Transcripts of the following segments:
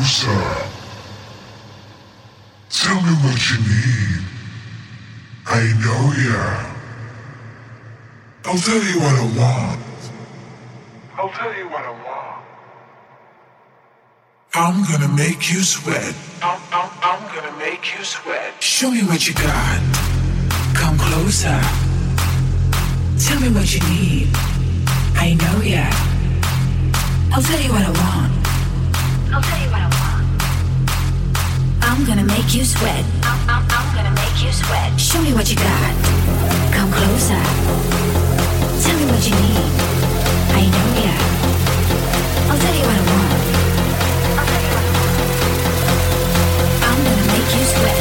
closer. Tell me what you need. I know ya. I'll tell you what I want. I'll tell you what I want. I'm gonna make you sweat. I'm, I'm, I'm gonna make you sweat. Show me what you got. Come closer. Tell me what you need. I know ya. I'll tell you what I want. I'll tell you what I want. I'm gonna make you sweat. I'm, I'm, I'm gonna make you sweat. Show me what you got. Come closer. Tell me what you need. I know ya. I'll tell you what I want. I'll tell you what I want. I'm gonna make you sweat.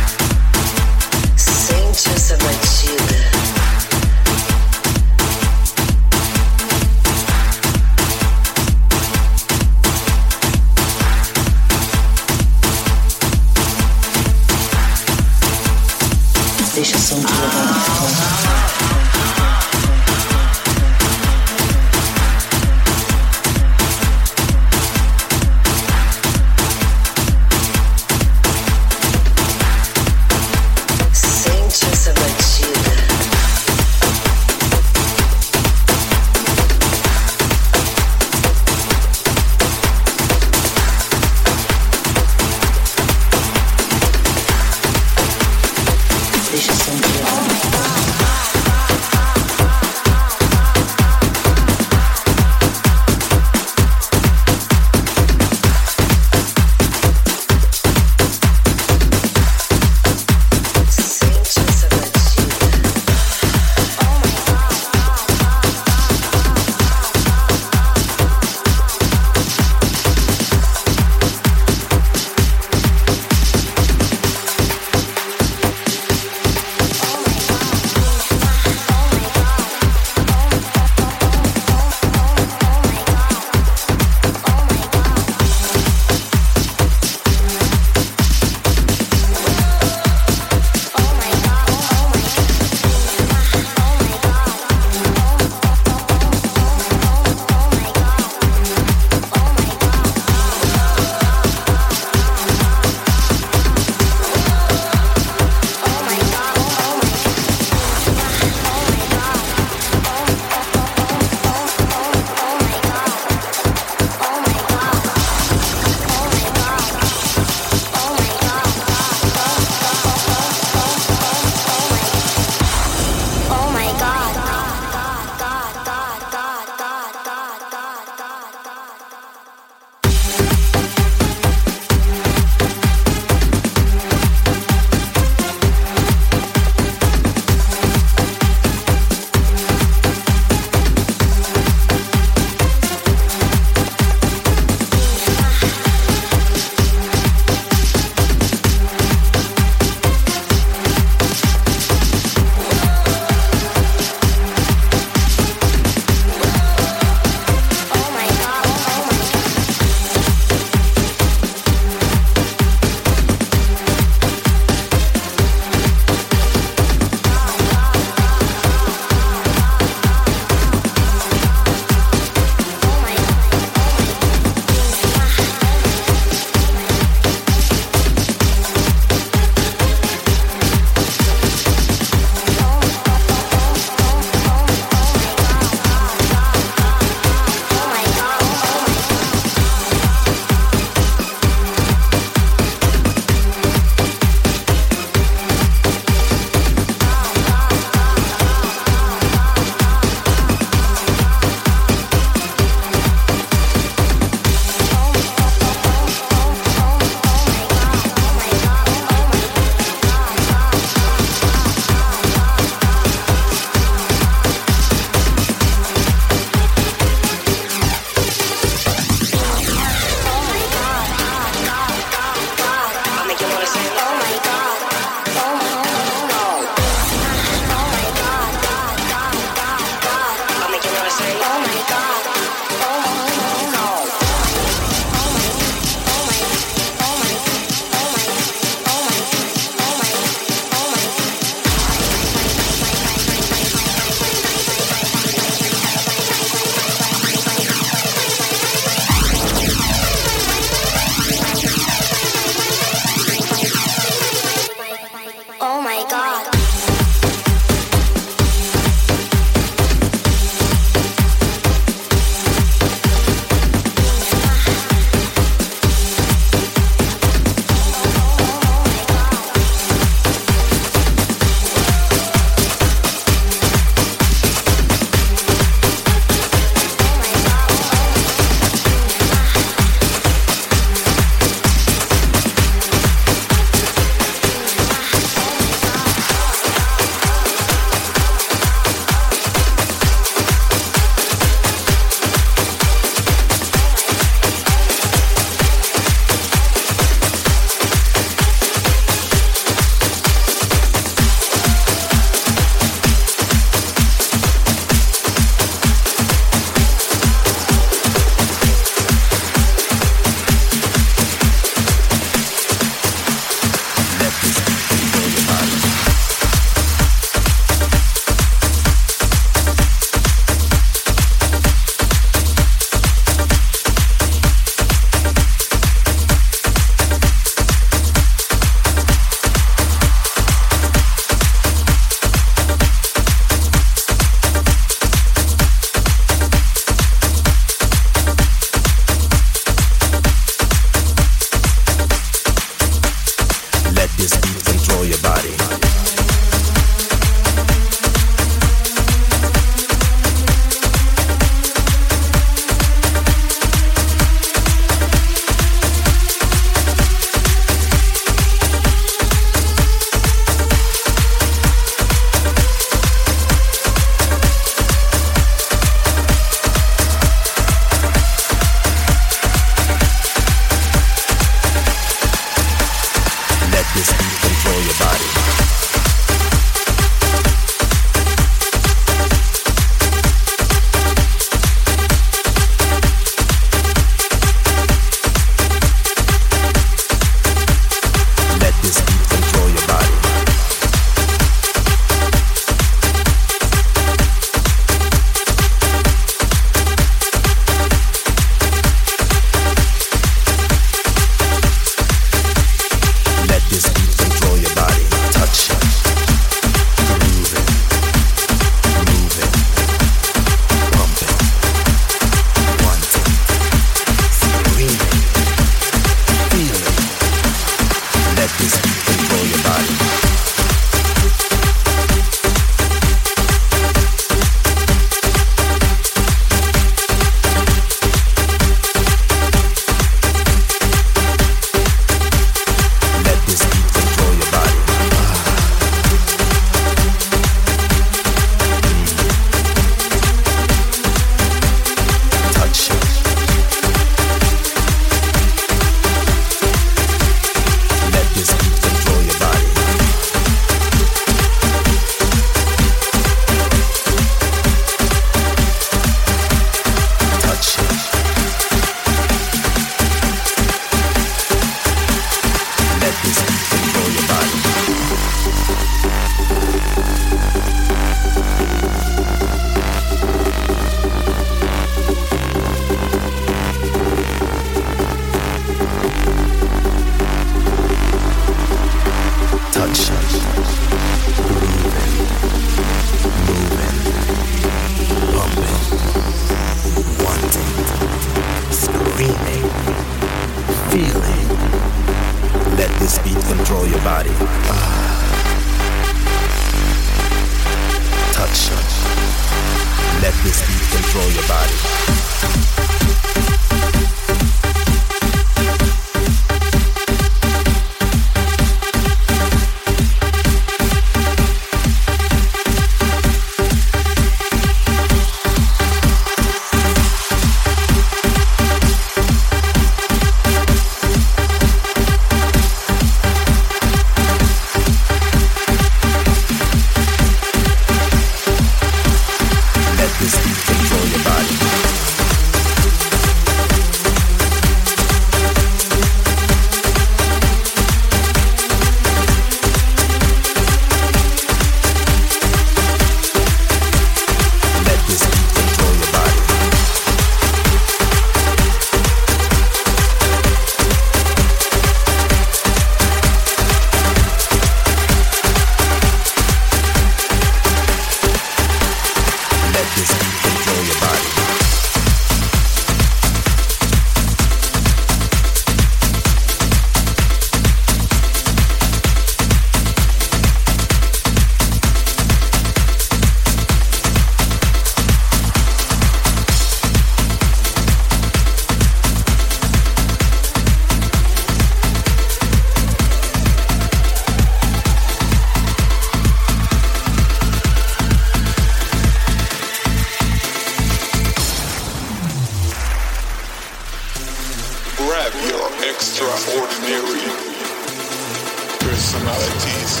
Personalities.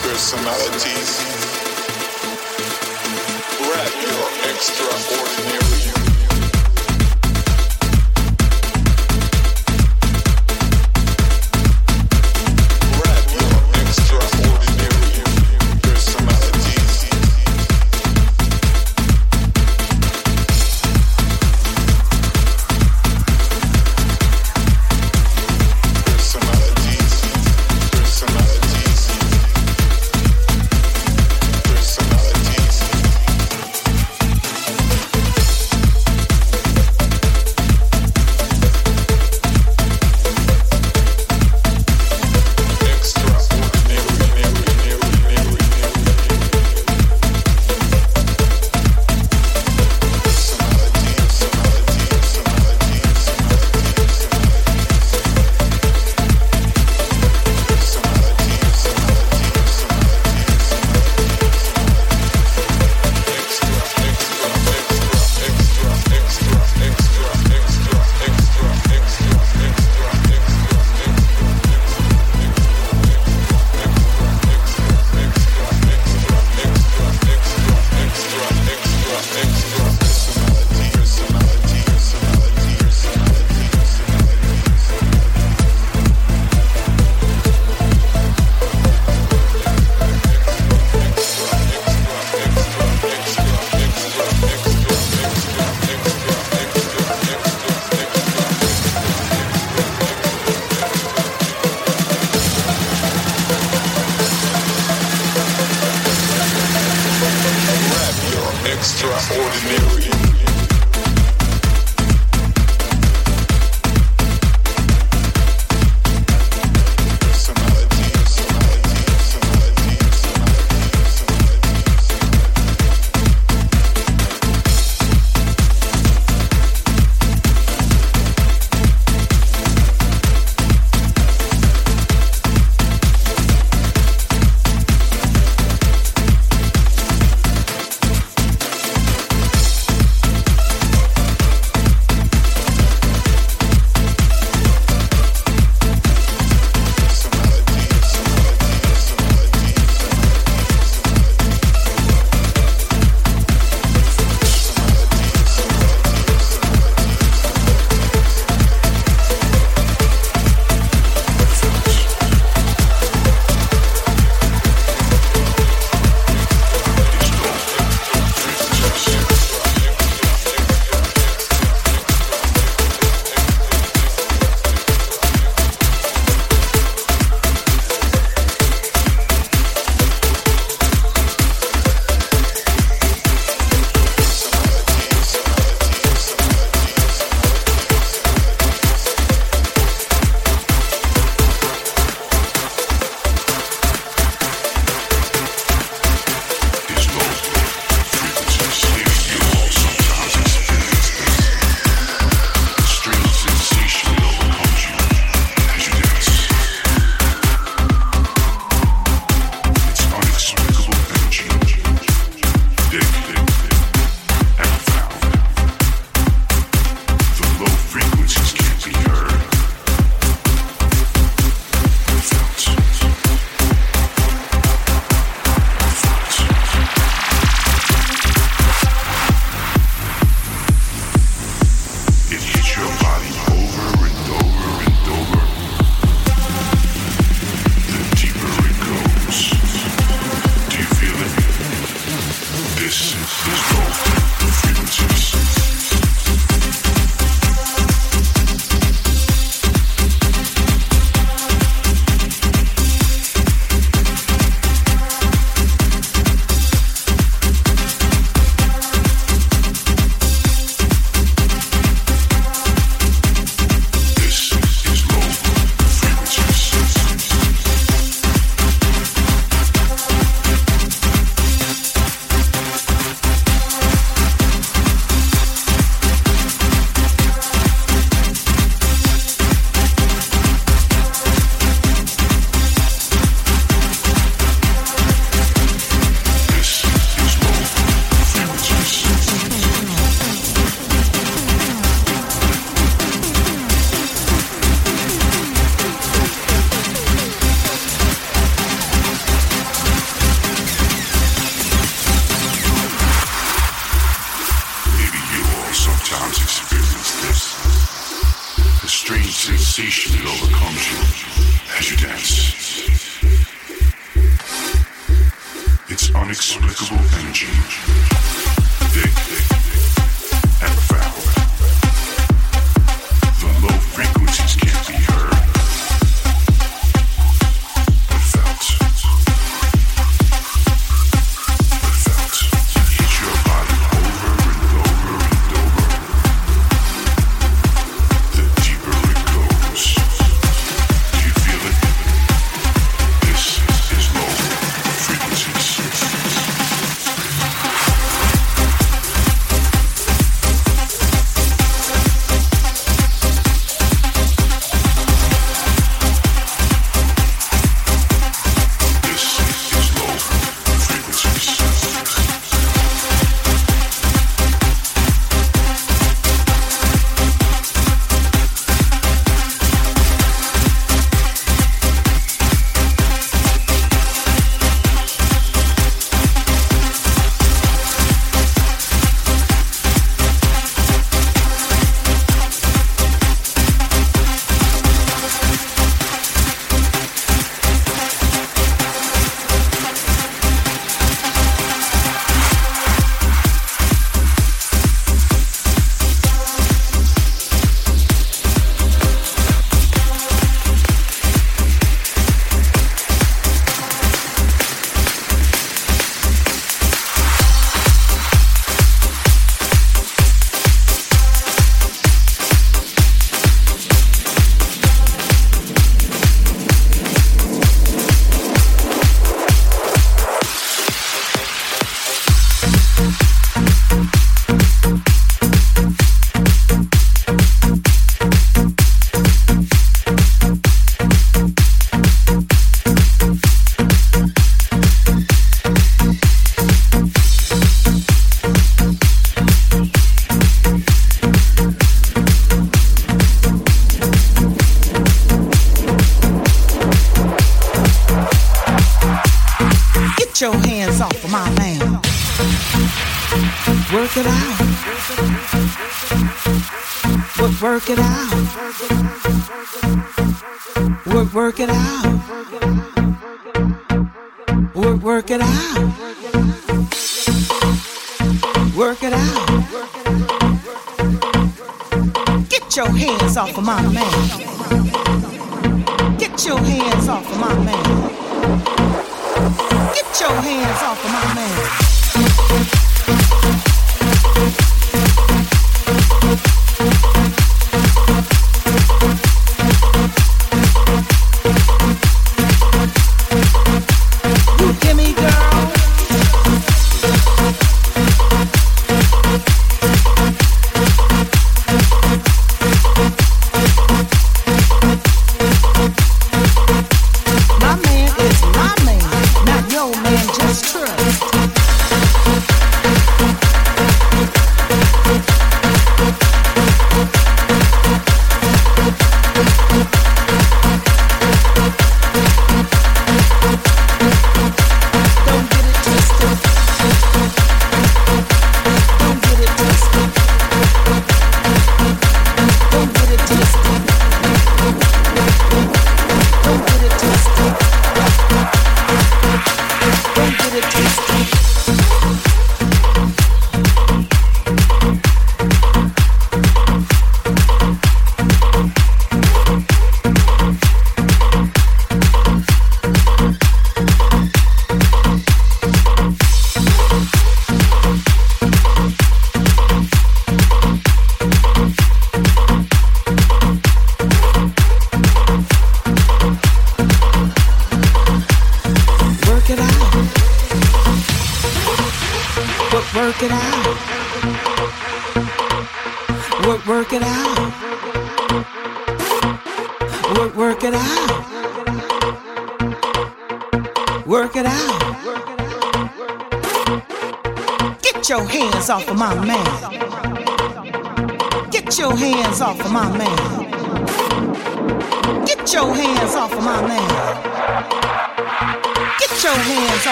Personalities. Grab your extraordinary. Francisco.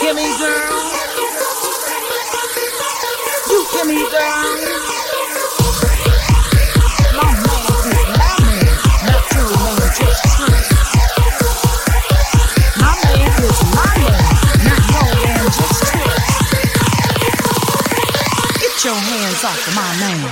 Hear me, girl? You hear me, girl? My man is my man, not your man, just. My man is my man, not your man, just. Get your hands off of my man.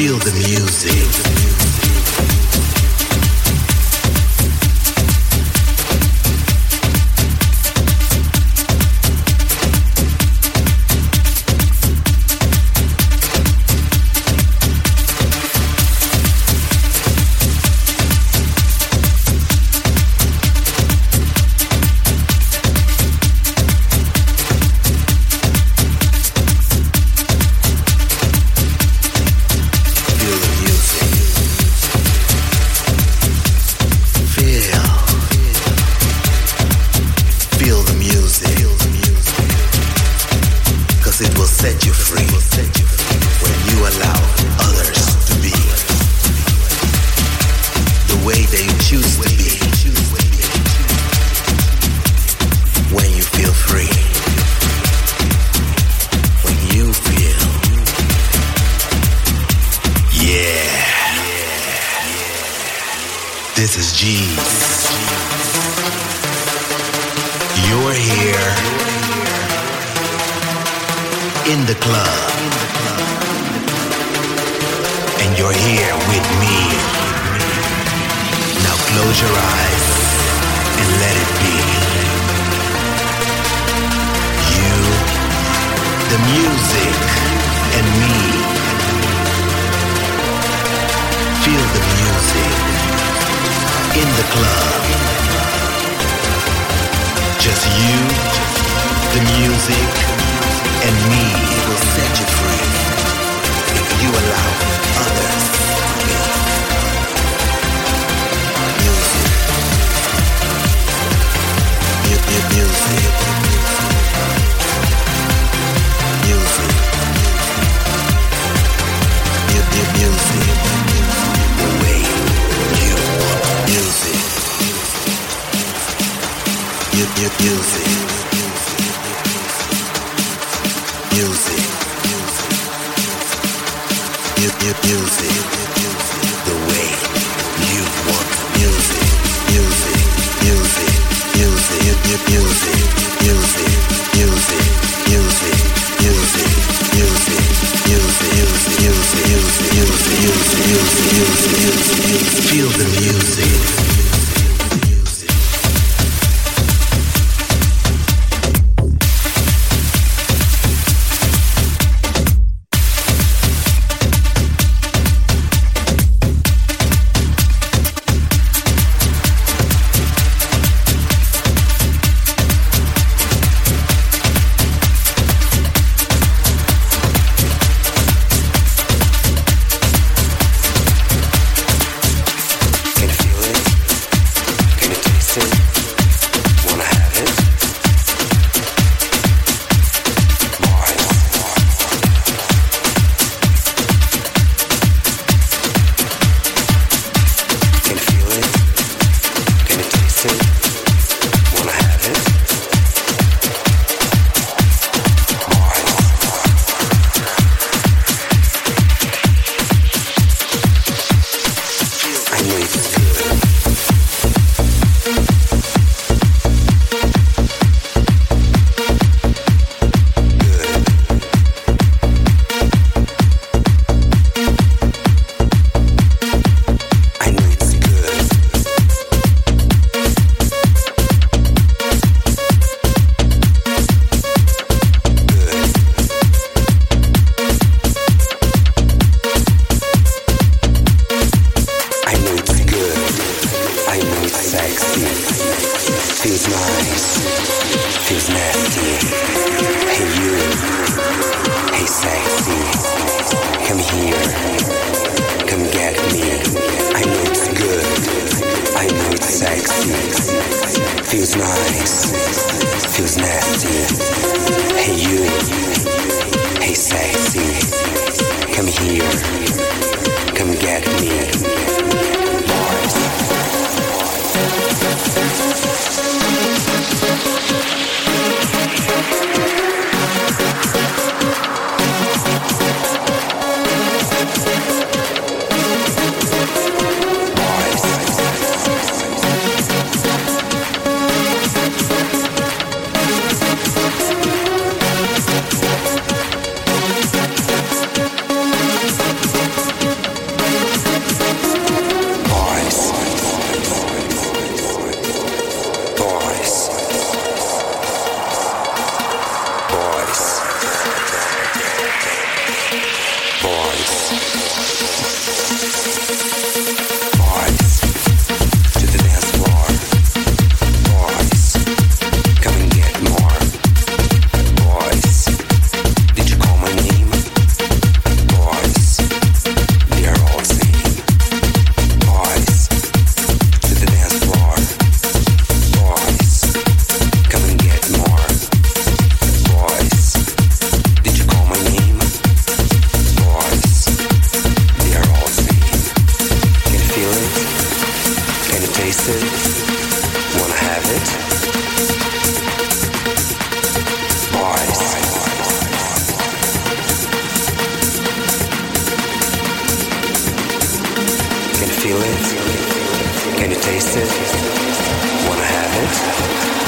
Feel the music. Feel it? Can you taste it? Wanna have it?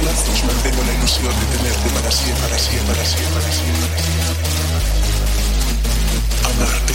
solas, nos mantengo la ilusión de tenerte para siempre, para siempre, para siempre, para siempre. Amarte.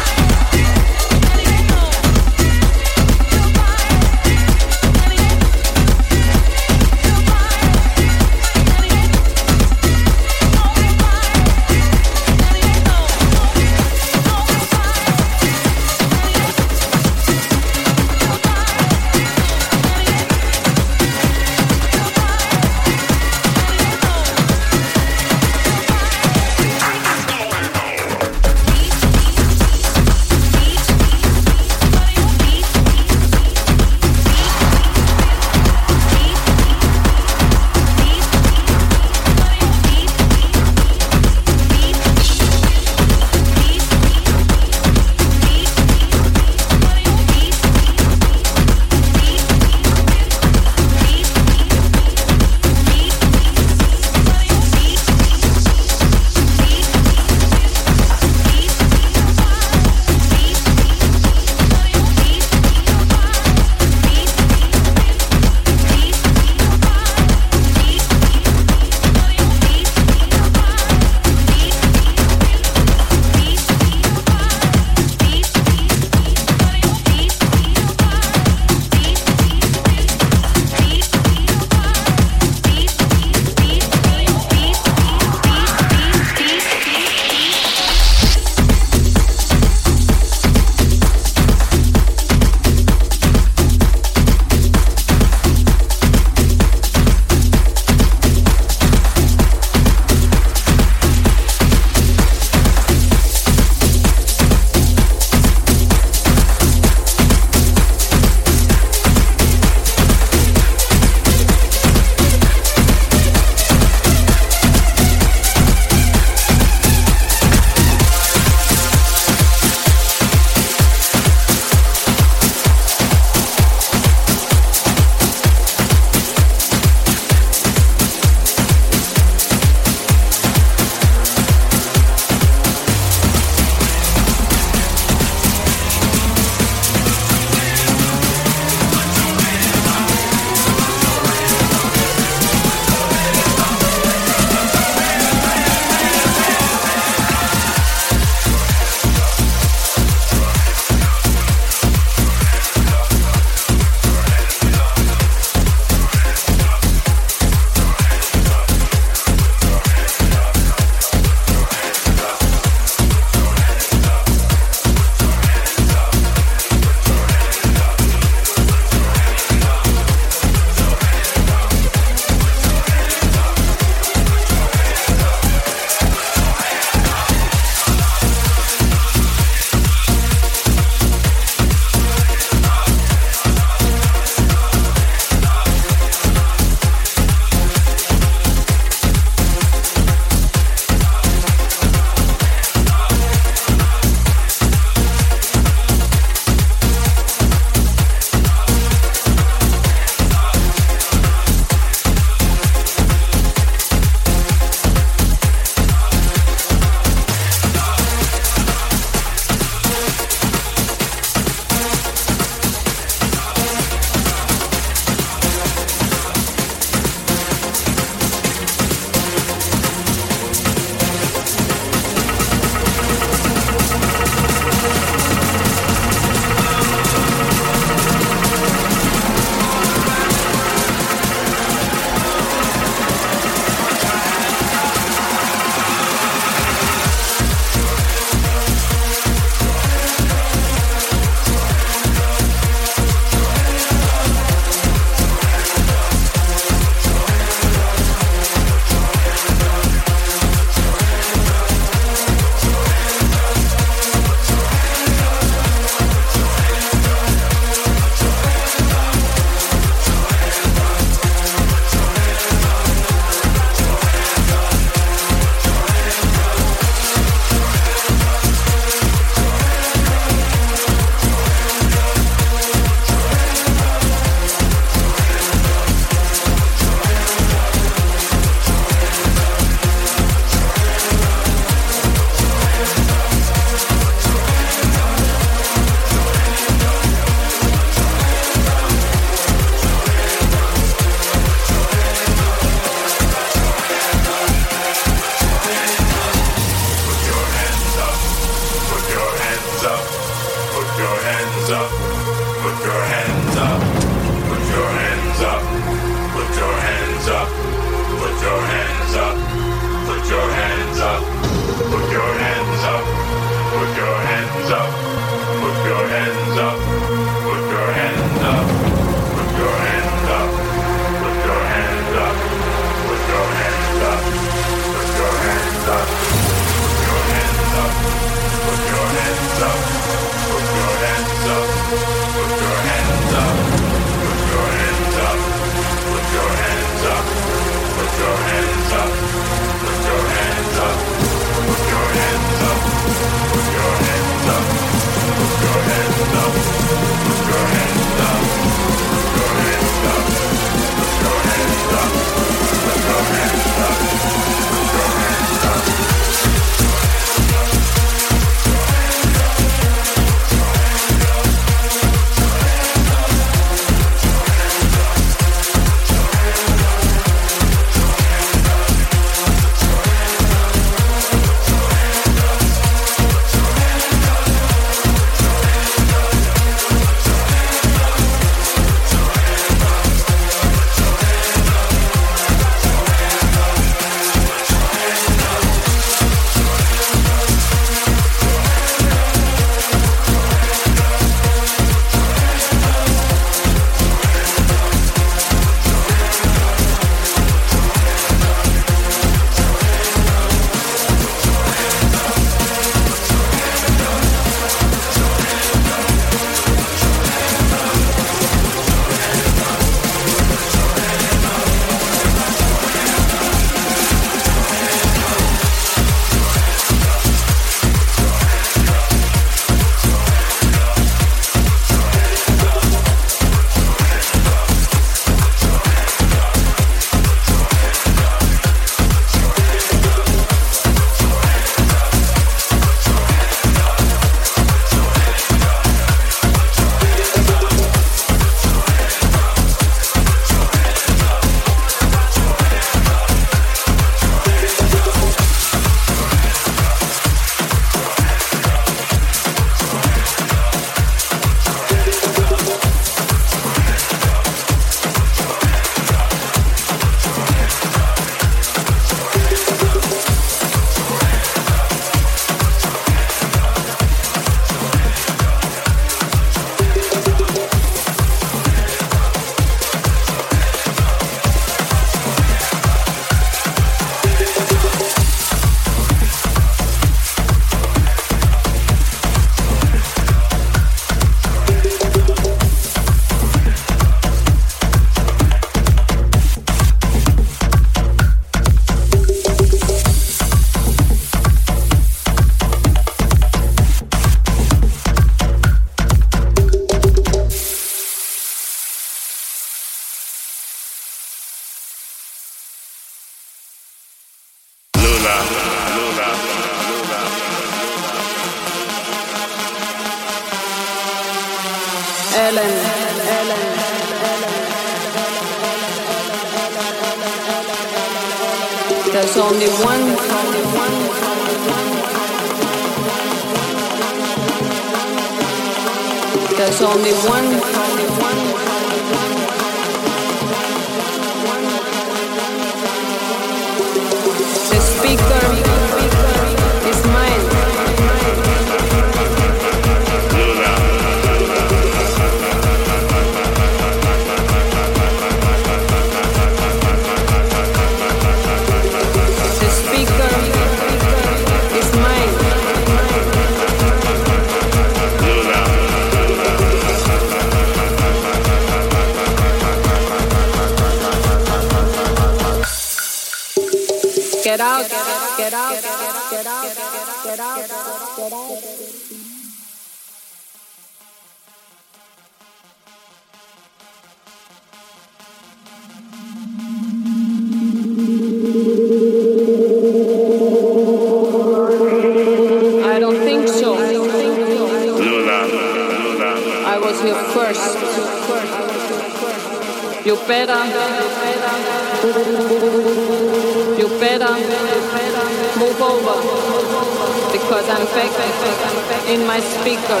my speaker.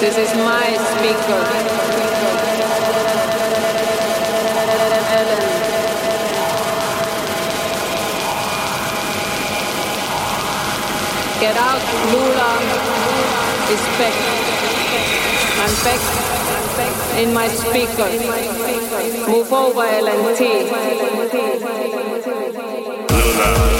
This is my speaker. Get out, Lula is back. I'm back in my speaker. Move over, LNT. Lula.